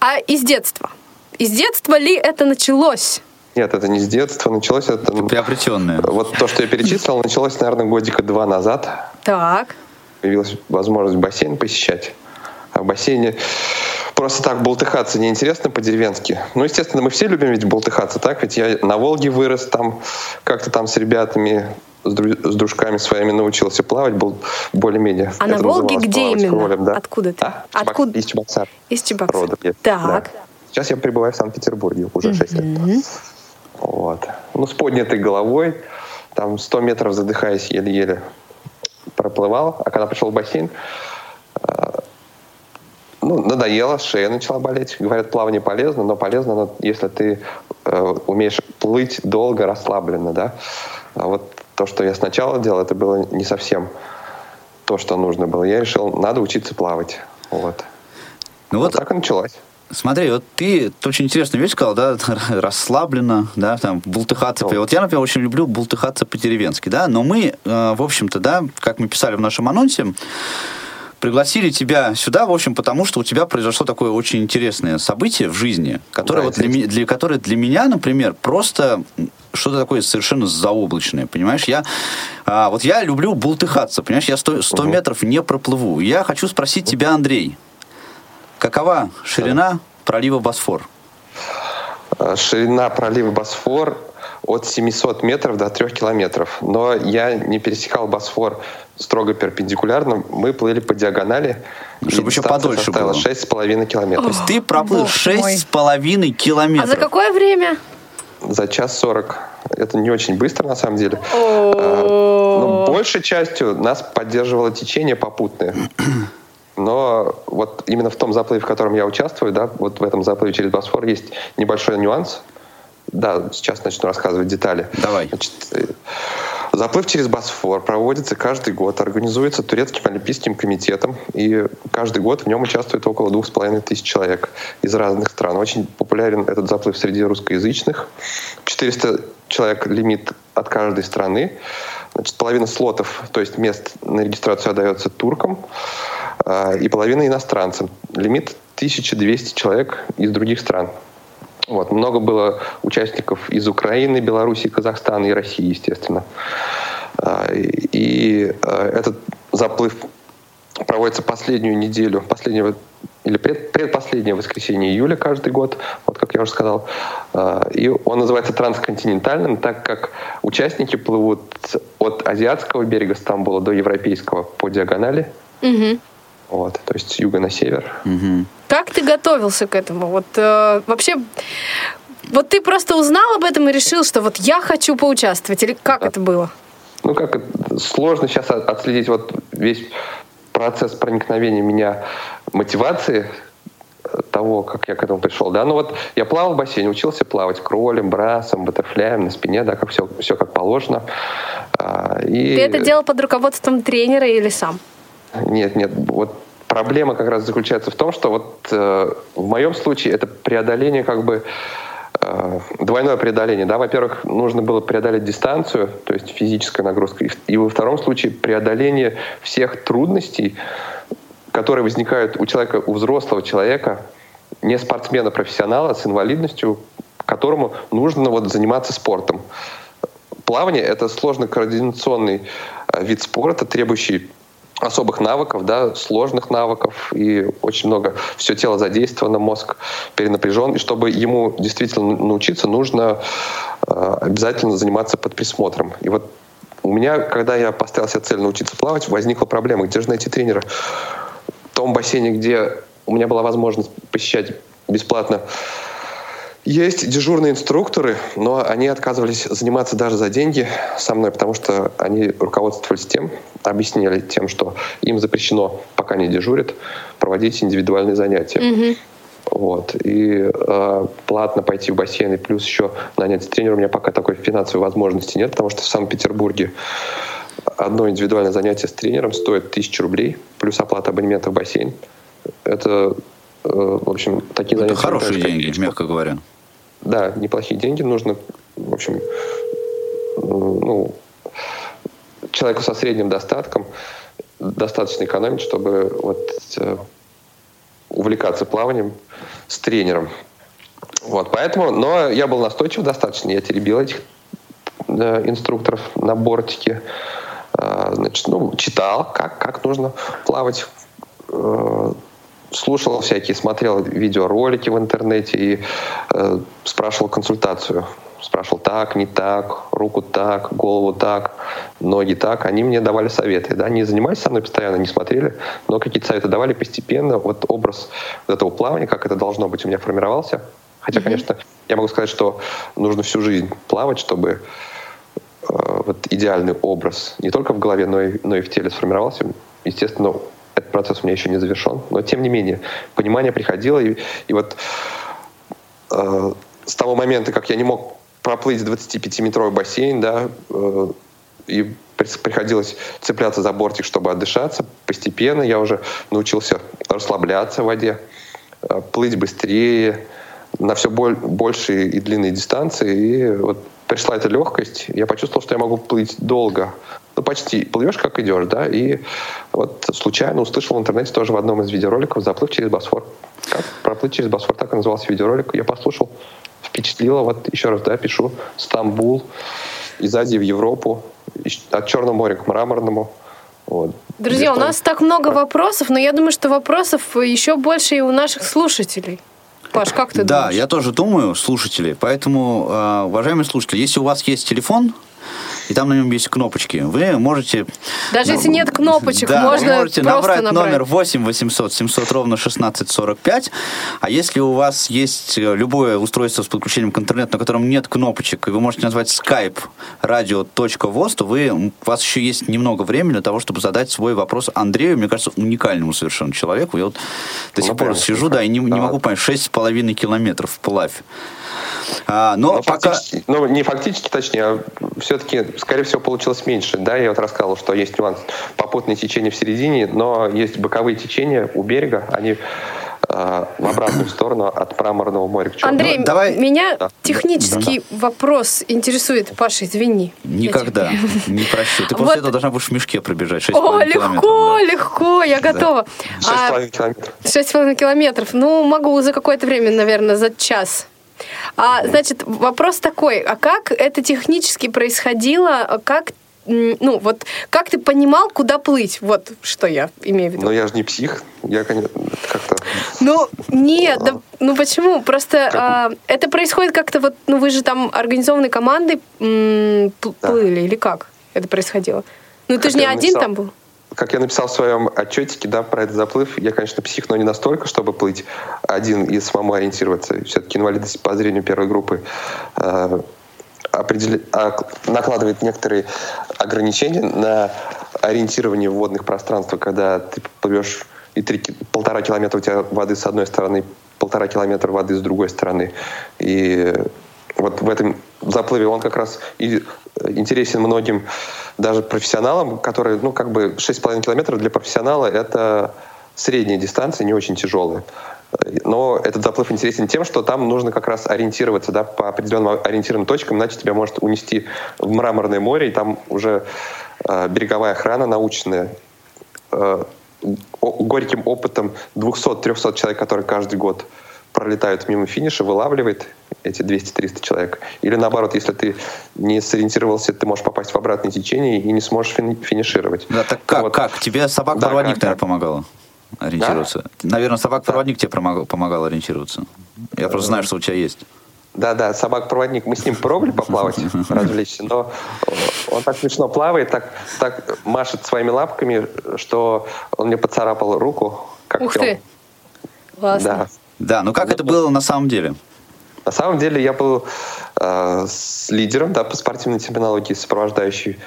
А из детства? Из детства ли это началось? Нет, это не с детства. Началось это... Приобретенное. Вот то, что я перечислил, началось, наверное, годика два назад. Так. Появилась возможность бассейн посещать. А в бассейне просто так болтыхаться неинтересно по-деревенски. Ну, естественно, мы все любим ведь болтыхаться, так? Ведь я на Волге вырос, там как-то там с ребятами, с, дру- с дружками своими научился плавать, был более-менее. А на Волге где именно? Ролем, да. Откуда ты? А? Откуда? Из Чебоксар. Из Чебоксар. Родом я. Так. Да. Сейчас я пребываю в Санкт-Петербурге уже 6 лет. Вот. Ну, с поднятой головой, там 100 метров задыхаясь еле-еле проплывал. А когда пришел в бассейн, э, ну, надоело, шея начала болеть. Говорят, плавание полезно, но полезно, но если ты э, умеешь плыть долго, расслабленно, да. А вот то, что я сначала делал, это было не совсем то, что нужно было. Я решил, надо учиться плавать. Вот. Ну вот, вот так и началось. Смотри, вот ты, ты очень интересную вещь сказал, да, расслабленно, да, там, бултыхаться. Вот я, например, очень люблю бултыхаться по-деревенски, да, но мы, э, в общем-то, да, как мы писали в нашем анонсе, пригласили тебя сюда, в общем, потому что у тебя произошло такое очень интересное событие в жизни, которое, да, вот для, для, которое для меня, например, просто что-то такое совершенно заоблачное, понимаешь? Я, а, вот я люблю бултыхаться, понимаешь? Я 100, 100 угу. метров не проплыву. Я хочу спросить тебя, Андрей, Какова ширина пролива Босфор? Э, ширина пролива Босфор от 700 метров до 3 километров. Но я не пересекал Босфор строго перпендикулярно. Мы плыли по диагонали. Чтобы еще подольше было. 6,5 километров. То есть ты проплыл 6,5 километров. А за какое время? За час 40. Это не очень быстро, на самом деле. Э, но большей частью нас поддерживало течение попутное. Но вот именно в том заплыве, в котором я участвую, да, вот в этом заплыве через Босфор есть небольшой нюанс. Да, сейчас начну рассказывать детали. Давай. Значит, э, заплыв через Босфор проводится каждый год, организуется Турецким олимпийским комитетом, и каждый год в нем участвует около двух с половиной тысяч человек из разных стран. Очень популярен этот заплыв среди русскоязычных. 400 человек лимит от каждой страны. Значит, половина слотов, то есть мест на регистрацию отдается туркам. А, и половина иностранцам. Лимит 1200 человек из других стран. Вот. Много было участников из Украины, Беларуси, Казахстана и России, естественно. А, и а, этот заплыв проводится последнюю неделю, последнего или пред, предпоследнее воскресенье июля каждый год, вот как я уже сказал. И он называется трансконтинентальным, так как участники плывут от азиатского берега Стамбула до европейского по диагонали. Угу. Вот, то есть с юга на север. Угу. Как ты готовился к этому? Вот э, вообще, вот ты просто узнал об этом и решил, что вот я хочу поучаствовать, или как да. это было? Ну как, сложно сейчас отследить вот весь процесс проникновения меня мотивации э, того, как я к этому пришел, да, ну вот я плавал в бассейне, учился плавать кролем, брасом, баттерфляем на спине, да, как все, все как положено. А, и... Ты это делал под руководством тренера или сам? Нет, нет, вот проблема как раз заключается в том, что вот э, в моем случае это преодоление как бы э, двойное преодоление. Да? Во-первых, нужно было преодолеть дистанцию, то есть физическая нагрузка, и, и во втором случае преодоление всех трудностей, которые возникают у человека, у взрослого человека, не спортсмена-профессионала с инвалидностью, которому нужно вот заниматься спортом. Плавание — это сложный координационный э, вид спорта, требующий особых навыков, да, сложных навыков, и очень много все тело задействовано, мозг перенапряжен, и чтобы ему действительно научиться, нужно э, обязательно заниматься под присмотром. И вот у меня, когда я поставил себе цель научиться плавать, возникла проблема, где же найти тренера? В том бассейне, где у меня была возможность посещать бесплатно есть дежурные инструкторы, но они отказывались заниматься даже за деньги со мной, потому что они руководствовались тем, объясняли тем, что им запрещено, пока не дежурят, проводить индивидуальные занятия. Mm-hmm. Вот. И э, платно пойти в бассейн и плюс еще нанять тренера у меня пока такой финансовой возможности нет, потому что в Санкт-Петербурге одно индивидуальное занятие с тренером стоит тысячу рублей, плюс оплата абонемента в бассейн. Это, в общем, такие Это занятия... хорошие деньги, мягко говоря. Да, неплохие деньги. Нужно, в общем, ну, человеку со средним достатком достаточно экономить, чтобы вот э, увлекаться плаванием с тренером. Вот, поэтому, но я был настойчив достаточно, я теребил этих э, инструкторов на бортике, э, значит, ну, читал, как, как нужно плавать, э, слушал всякие, смотрел видеоролики в интернете и э, спрашивал консультацию спрашивал так, не так, руку так, голову так, ноги так. Они мне давали советы. Да? Не занимались со мной постоянно, не смотрели, но какие-то советы давали постепенно. Вот образ вот этого плавания, как это должно быть, у меня формировался. Хотя, mm-hmm. конечно, я могу сказать, что нужно всю жизнь плавать, чтобы э, вот идеальный образ не только в голове, но и, но и в теле сформировался. Естественно, этот процесс у меня еще не завершен, но тем не менее понимание приходило, и, и вот э, с того момента, как я не мог проплыть 25-метровый бассейн, да, э, и приходилось цепляться за бортик, чтобы отдышаться. Постепенно я уже научился расслабляться в воде, э, плыть быстрее, на все боль, большие и длинные дистанции. И вот пришла эта легкость, я почувствовал, что я могу плыть долго. Ну, почти плывешь, как идешь, да, и вот случайно услышал в интернете тоже в одном из видеороликов «Заплыв через Босфор». Как проплыть через Босфор, так и назывался видеоролик. Я послушал, впечатлило, вот еще раз, да, пишу, Стамбул, из Азии в Европу, от Черного моря к Мраморному. Вот. Друзья, у нас так много вопросов, но я думаю, что вопросов еще больше и у наших слушателей. Паш, как ты да, думаешь? Да, я тоже думаю, слушатели. Поэтому, э, уважаемые слушатели, если у вас есть телефон, и там на нем есть кнопочки. Вы можете... Даже если нет кнопочек, да, можно вы можете просто набрать, набрать номер 8 800 700 ровно 1645. А если у вас есть э, любое устройство с подключением к интернету, на котором нет кнопочек, и вы можете назвать skype radio.voz, то вы, у вас еще есть немного времени для того, чтобы задать свой вопрос Андрею, мне кажется, уникальному совершенно человеку. Я вот до сих ну, пор сижу, да, и не, да. не могу понять, 6,5 километров вплавь. А, но, но пока... Ну, не фактически, точнее, а все-таки, скорее всего, получилось меньше. Да, я вот рассказывал, что есть нюанс попутное течение в середине, но есть боковые течения у берега, они э, в обратную сторону от Мраморного моря к Черному. Андрей, ну, давай... меня да. технический да. вопрос интересует. Паша, извини. Никогда. Не прощу. Ты после вот. этого должна будешь в мешке пробежать 6,5 О, легко, да. легко, я готова. 6,5 а, километров. 6,5 километров. Ну, могу за какое-то время, наверное, за час. А, значит, вопрос такой, а как это технически происходило, как ну, вот как ты понимал, куда плыть? Вот что я имею в виду. Ну, я же не псих. Я, конечно, как-то... Ну, нет, да, ну почему? Просто а, это происходит как-то вот, ну, вы же там организованной командой м- да. плыли, или как это происходило? Ну, ты же не один там был? Как я написал в своем отчетике, да, про этот заплыв, я, конечно, псих, но не настолько, чтобы плыть один и самому ориентироваться. Все-таки инвалидность по зрению первой группы э, определ... а, накладывает некоторые ограничения на ориентирование в водных пространствах, когда ты плывешь и три, полтора километра у тебя воды с одной стороны, полтора километра воды с другой стороны. И вот в этом заплыве он как раз и интересен многим даже профессионалам, которые, ну, как бы 6,5 километров для профессионала это средняя дистанция, не очень тяжелая. Но этот заплыв интересен тем, что там нужно как раз ориентироваться да, по определенным ориентированным точкам, иначе тебя может унести в мраморное море, и там уже э, береговая охрана научная, э, горьким опытом 200-300 человек, которые каждый год пролетают мимо финиша, вылавливает эти 200-300 человек. Или наоборот, если ты не сориентировался, ты можешь попасть в обратное течение и не сможешь финишировать. Да, так как? Вот. как? Тебе собак-проводник, да, наверное, помогала ориентироваться? Да? Наверное, собак-проводник да. тебе помогал, помогал ориентироваться. Я просто знаю, что у тебя есть. Да, да, собак-проводник. Мы с ним пробовали поплавать, развлечься, но он так смешно плавает, так, так машет своими лапками, что он мне поцарапал руку. Как Ух ты! Классно. Да. Да, ну как это было на самом деле? На самом деле я был э, с лидером да, по спортивной терминологии, сопровождающий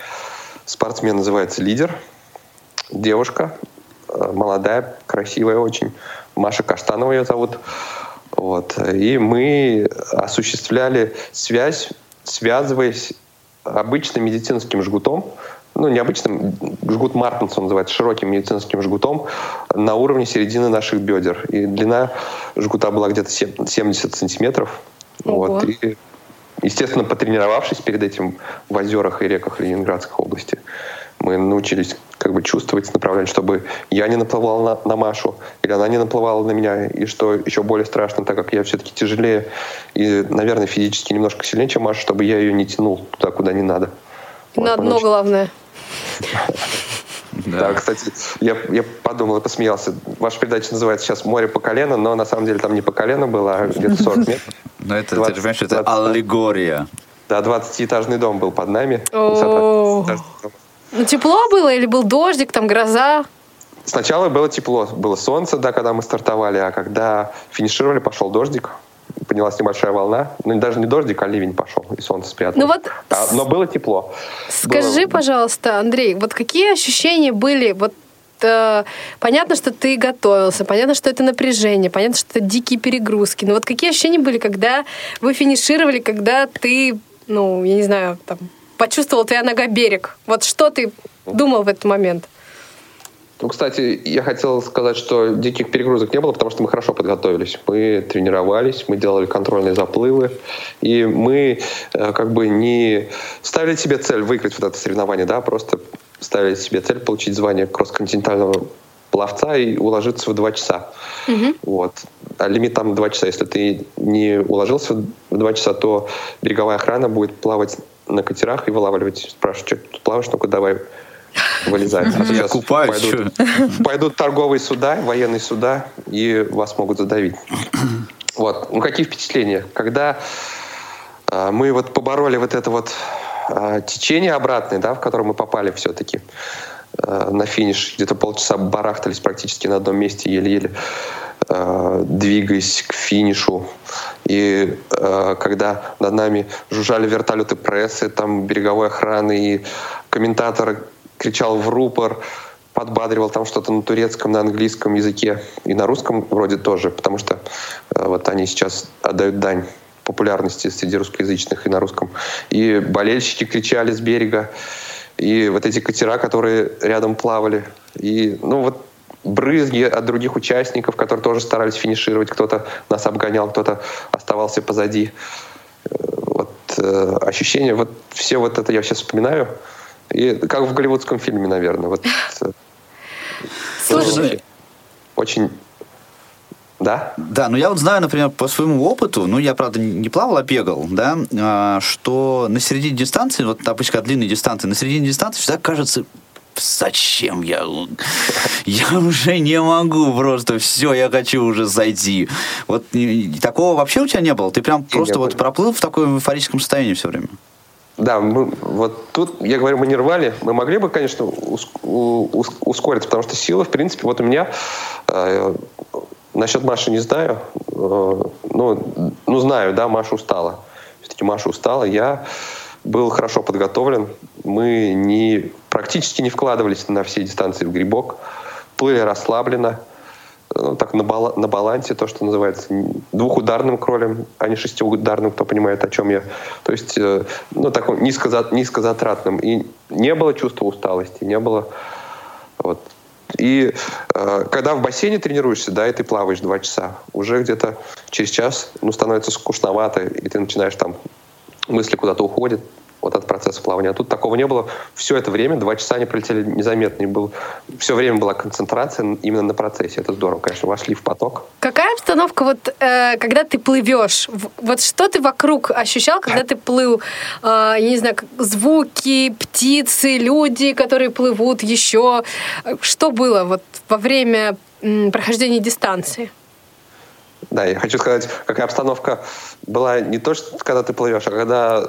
спортсмен называется лидер. Девушка, э, молодая, красивая очень. Маша Каштанова ее зовут. Вот. И мы осуществляли связь, связываясь обычным медицинским жгутом ну, необычным, жгут Мартенс он называется, широким медицинским жгутом на уровне середины наших бедер. И длина жгута была где-то 70 сантиметров. Вот. И, естественно, потренировавшись перед этим в озерах и реках Ленинградской области, мы научились как бы чувствовать, направлять, чтобы я не наплывал на, на Машу, или она не наплывала на меня. И что еще более страшно, так как я все-таки тяжелее и, наверное, физически немножко сильнее, чем Маша, чтобы я ее не тянул туда, куда не надо. На вот, дно главное. Да. да, кстати, я, я подумал и посмеялся. Ваша передача называется сейчас «Море по колено», но на самом деле там не по колено было, а где-то 40 метров. Но это, 20, ты же понимаешь, это аллегория. Да, 20-этажный дом был под нами. О. Ну, тепло было или был дождик, там гроза? Сначала было тепло, было солнце, да, когда мы стартовали, а когда финишировали, пошел дождик, поднялась небольшая волна, ну даже не дождик, а ливень пошел, и солнце спряталось. Ну вот А, но было тепло. Скажи, Было- пожалуйста, Андрей, вот какие ощущения были? Вот э, понятно, что ты готовился, понятно, что это напряжение, понятно, что это дикие перегрузки. Но вот какие ощущения были, когда вы финишировали, когда ты, ну, я не знаю, там, почувствовал твоя нога берег? Вот что ты думал в этот момент? Ну, кстати, я хотел сказать, что диких перегрузок не было, потому что мы хорошо подготовились. Мы тренировались, мы делали контрольные заплывы, и мы э, как бы не ставили себе цель выиграть вот это соревнование, да, просто ставили себе цель получить звание кросс-континентального пловца и уложиться в два часа. Вот. А лимит там 2 часа. Если ты не уложился в 2 часа, то береговая охрана будет плавать на катерах и вылавливать. Спрашивать, что ты плаваешь, ну-ка давай вылезай. А Я сейчас купаюсь, пойдут, пойдут торговые суда, военные суда, и вас могут задавить. Вот. Ну, какие впечатления? Когда а, мы вот побороли вот это вот а, течение обратное, да, в которое мы попали все-таки а, на финиш, где-то полчаса барахтались практически на одном месте, еле-еле двигаясь к финишу. И а, когда над нами жужжали вертолеты прессы, там береговой охраны, и комментатор кричал в рупор, подбадривал там что-то на турецком, на английском языке и на русском вроде тоже, потому что э, вот они сейчас отдают дань популярности среди русскоязычных и на русском. И болельщики кричали с берега, и вот эти катера, которые рядом плавали, и ну вот брызги от других участников, которые тоже старались финишировать, кто-то нас обгонял, кто-то оставался позади. Э, Вот э, ощущение, вот все вот это я сейчас вспоминаю, и как в голливудском фильме, наверное. Вот, э, Слушай, очень... Да? Да, но я вот знаю, например, по своему опыту, ну, я, правда, не плавал, а бегал, да, а, что на середине дистанции, вот, допустим, когда длинные дистанции, на середине дистанции всегда кажется, зачем я? Я уже не могу просто, все, я хочу уже зайти. Вот такого вообще у тебя не было? Ты прям просто вот проплыл в таком эйфорическом состоянии все время? Да, мы, вот тут, я говорю, мы не рвали. Мы могли бы, конечно, ускориться, потому что силы, в принципе, вот у меня э, насчет Маши не знаю. э, ну, ну, знаю, да, Маша устала. Все-таки Маша устала. Я был хорошо подготовлен. Мы не, практически не вкладывались на все дистанции в грибок. Плыли расслабленно. Так на, бала- на балансе, то, что называется, двухударным кролем, а не шестиударным, кто понимает, о чем я. То есть, э, ну, таком низкоза- низкозатратным. И не было чувства усталости, не было... Вот. И э, когда в бассейне тренируешься, да, и ты плаваешь два часа, уже где-то через час, ну, становится скучновато, и ты начинаешь там, мысли куда-то уходят, вот от процесса плавания. А тут такого не было. Все это время, два часа они пролетели незаметно. И был, все время была концентрация именно на процессе. Это здорово, конечно. Вошли в поток. Какая обстановка, вот, э, когда ты плывешь? Вот что ты вокруг ощущал, когда ты плыл? Э, я не знаю, звуки, птицы, люди, которые плывут, еще. Что было вот во время прохождения дистанции? Да, я хочу сказать, какая обстановка была не то, что когда ты плывешь, а когда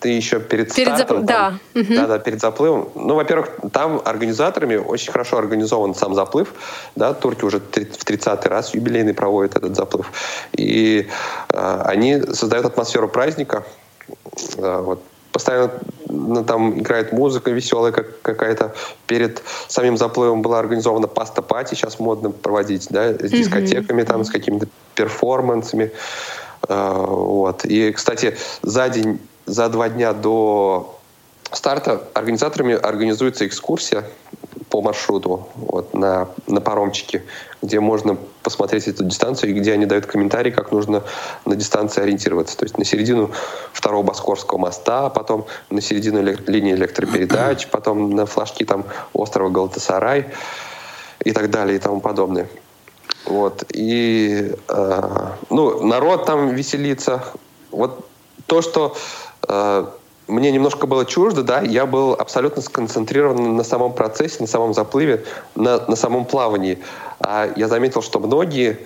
ты еще перед, Перед стартом. запл- там- да. Мгм. Да, да, перед заплывом. Ну, во-первых, там организаторами очень хорошо организован сам заплыв. Да, турки уже в 30-й раз юбилейный проводят этот заплыв. И э, они создают атмосферу праздника. Э, вот. Постоянно ну, там играет музыка веселая как, какая-то. Перед самим заплывом была организована паста-пати, сейчас модно проводить, да, с дискотеками, там, с какими-то перформансами. Э, Вот. И, кстати, за день, за два дня до старта организаторами организуется экскурсия по маршруту вот, на, на паромчике, где можно посмотреть эту дистанцию и где они дают комментарии, как нужно на дистанции ориентироваться. То есть на середину второго Боскорского моста, потом на середину элек- линии электропередач, потом на флажки там острова Галатасарай и так далее и тому подобное. Вот. И э, ну, народ там веселится. Вот то, что э, мне немножко было чуждо, да, я был абсолютно сконцентрирован на самом процессе, на самом заплыве, на, на самом плавании. А я заметил, что многие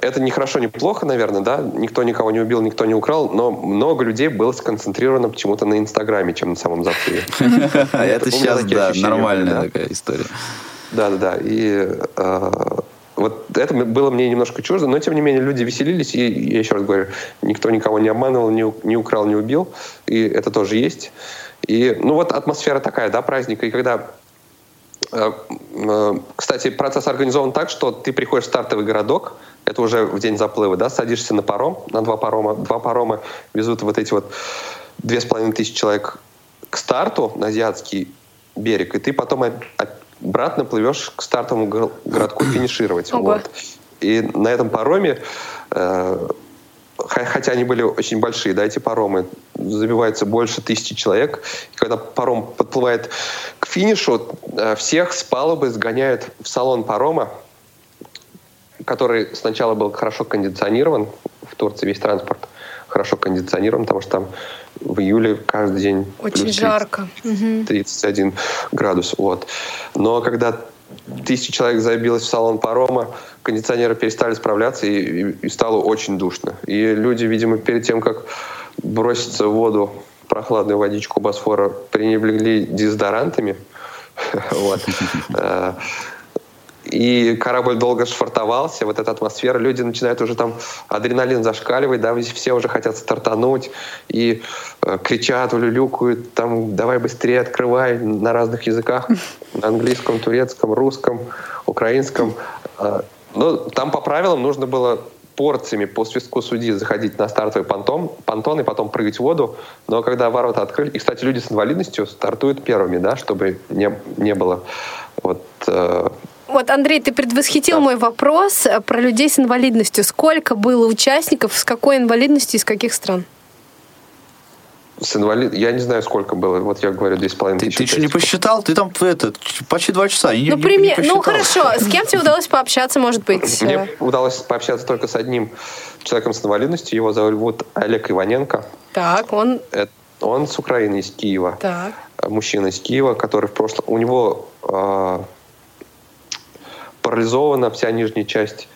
Это не хорошо, не плохо, наверное, да? Никто никого не убил, никто не украл, но много людей было сконцентрировано почему-то на Инстаграме, чем на самом заплыве. Это сейчас, да, нормальная такая история. Да, да, да. И э, вот это было мне немножко чуждо, но тем не менее люди веселились, и я еще раз говорю, никто никого не обманывал, не, не украл, не убил, и это тоже есть. И, ну вот атмосфера такая, да, праздника, и когда э, э, кстати, процесс организован так, что ты приходишь в стартовый городок, это уже в день заплыва, да, садишься на паром, на два парома, два парома везут вот эти вот две с половиной тысячи человек к старту на азиатский берег, и ты потом обратно плывешь к стартовому городку финишировать. Вот. И на этом пароме, э, хотя они были очень большие, да, эти паромы, забивается больше тысячи человек. И когда паром подплывает к финишу, э, всех с палубы сгоняют в салон парома, который сначала был хорошо кондиционирован, в Турции весь транспорт хорошо кондиционирован, потому что там в июле каждый день очень 30, жарко. 31 градус. Вот. Но когда тысяча человек забилось в салон парома, кондиционеры перестали справляться и, и, и стало очень душно. И люди, видимо, перед тем, как броситься в воду, прохладную водичку Босфора, пренебрегли дезодорантами. Вот. И корабль долго швартовался, вот эта атмосфера, люди начинают уже там, адреналин зашкаливать, да, все уже хотят стартануть, и э, кричат, улюлюкают, там, давай быстрее открывай на разных языках, на английском, турецком, русском, украинском. Э, но там по правилам нужно было порциями по свистку судьи заходить на стартовый понтон, понтон и потом прыгать в воду. Но когда ворота открыли, и, кстати, люди с инвалидностью стартуют первыми, да, чтобы не, не было вот э, вот, Андрей, ты предвосхитил да. мой вопрос э, про людей с инвалидностью. Сколько было участников, с какой инвалидностью, из каких стран? С инвалид... Я не знаю, сколько было. Вот я говорю, 2,5 тысячи. Ты, ты что, не посчитал? Ты там это, почти два часа. Не, ну, пример... не ну, хорошо. С кем тебе удалось пообщаться, может быть? Мне удалось пообщаться только с одним человеком с инвалидностью. Его зовут Олег Иваненко. Так, он... Это, он с Украины, из Киева. Так. Мужчина из Киева, который в прошлом... У него э, парализована вся нижняя часть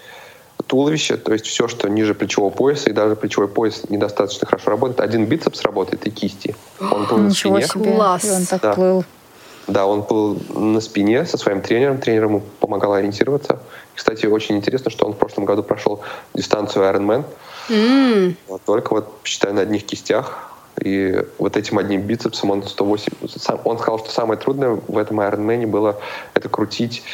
туловища, то есть все, что ниже плечевого пояса, и даже плечевой пояс недостаточно хорошо работает. Один бицепс работает и кисти. Он был Ничего на спине. Себе. Класс. И он так да. плыл. Да, он был на спине со своим тренером. Тренер ему помогал ориентироваться. Кстати, очень интересно, что он в прошлом году прошел дистанцию Ironman. Mm. Вот, только вот, считай, на одних кистях. И вот этим одним бицепсом он 108... Он сказал, что самое трудное в этом Ironman было это крутить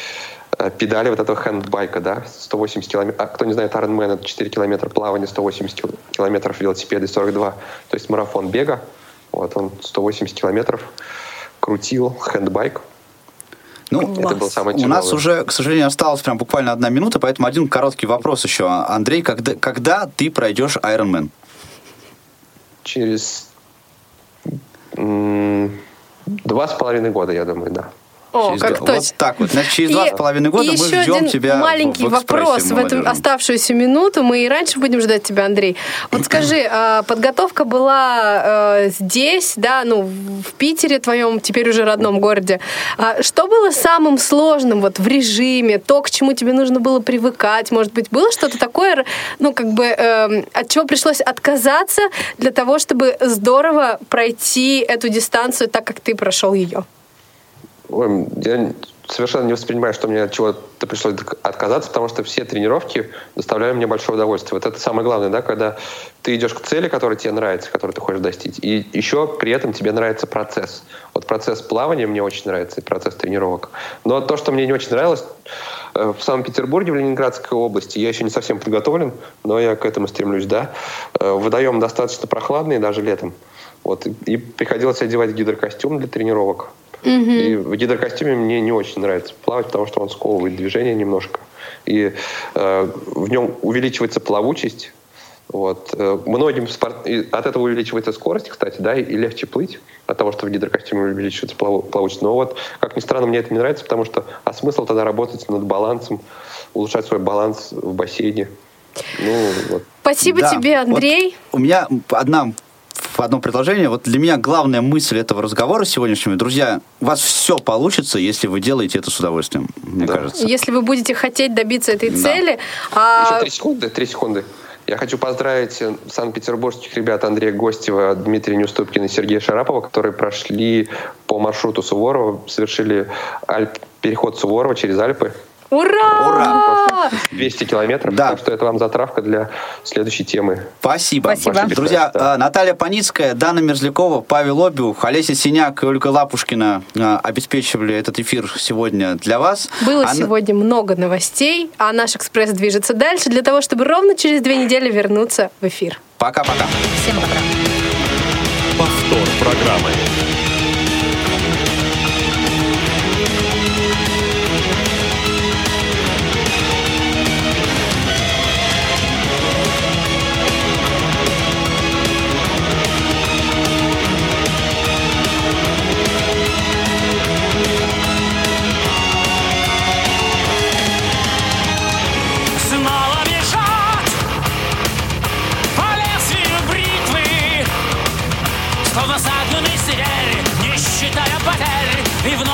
педали вот этого хендбайка, да, 180 километров. А кто не знает, Ironman — это 4 километра плавания, 180 километров велосипеда и 42. То есть марафон бега. Вот он 180 километров крутил хендбайк. Ну, это был самый у нас уже, к сожалению, осталось прям буквально одна минута, поэтому один короткий вопрос еще. Андрей, когда, когда ты пройдешь Ironman? Через два с половиной года, я думаю, да. О, через как два. точно. Вот так вот. Значит, через два с половиной года мы ждем один тебя маленький в, в вопрос в эту оставшуюся минуту. Мы и раньше будем ждать тебя, Андрей. Вот скажи, а, подготовка была э, здесь, да, ну, в Питере, твоем теперь уже родном городе. А что было самым сложным вот в режиме, то, к чему тебе нужно было привыкать? Может быть, было что-то такое, ну, как бы, эм, от чего пришлось отказаться для того, чтобы здорово пройти эту дистанцию так, как ты прошел ее? Ой, я совершенно не воспринимаю, что мне от чего-то пришлось отказаться, потому что все тренировки доставляли мне большое удовольствие. Вот это самое главное, да, когда ты идешь к цели, которая тебе нравится, которую ты хочешь достичь, и еще при этом тебе нравится процесс. Вот процесс плавания мне очень нравится, и процесс тренировок. Но то, что мне не очень нравилось, э, в Санкт-Петербурге, в Ленинградской области, я еще не совсем подготовлен, но я к этому стремлюсь, да. Э, водоем достаточно прохладный, даже летом. Вот, и приходилось одевать гидрокостюм для тренировок. Угу. И в гидрокостюме мне не очень нравится плавать, потому что он сковывает движение немножко. И э, в нем увеличивается плавучесть. Вот. Э, многим спорт... от этого увеличивается скорость, кстати, да, и, легче плыть от того, что в гидрокостюме увеличивается плав... плавучесть. Но вот, как ни странно, мне это не нравится, потому что а смысл тогда работать над балансом, улучшать свой баланс в бассейне. Ну, вот. Спасибо да. тебе, Андрей. Вот у меня одна в одно предложение. Вот для меня главная мысль этого разговора сегодняшнего, друзья, у вас все получится, если вы делаете это с удовольствием, мне кажется. Если вы будете хотеть добиться этой Да. цели, а Еще три секунды, три секунды. Я хочу поздравить э, санкт-петербургских ребят Андрея Гостева, Дмитрия Неуступкина и Сергея Шарапова, которые прошли по маршруту Суворова, совершили Альп, переход Суворова через Альпы. Ура! 200 километров. Так что это вам затравка для следующей темы. Спасибо. Спасибо. Друзья, э, Наталья Паницкая, Дана Мерзлякова, Павел Обиух, Олеся Синяк и Ольга Лапушкина э, обеспечивали этот эфир сегодня для вас. Было А на- сегодня много новостей, а наш экспресс движется дальше для того, чтобы ровно через две недели вернуться в эфир. Пока-пока. Всем пока. Повтор программы.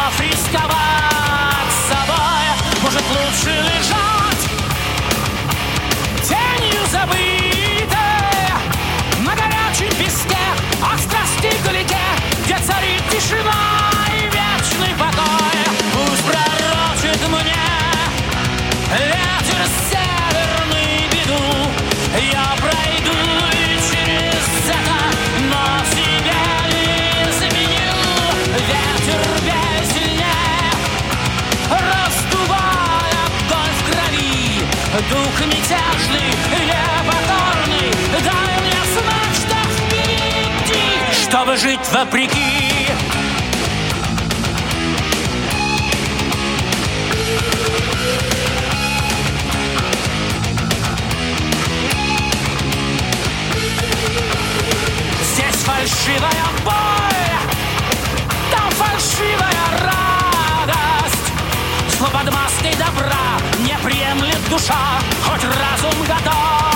Вновь рисковать собой. Может лучше лежать вопреки Здесь фальшивая боль, там фальшивая радость. Зло под добра не приемлет душа, хоть разум готов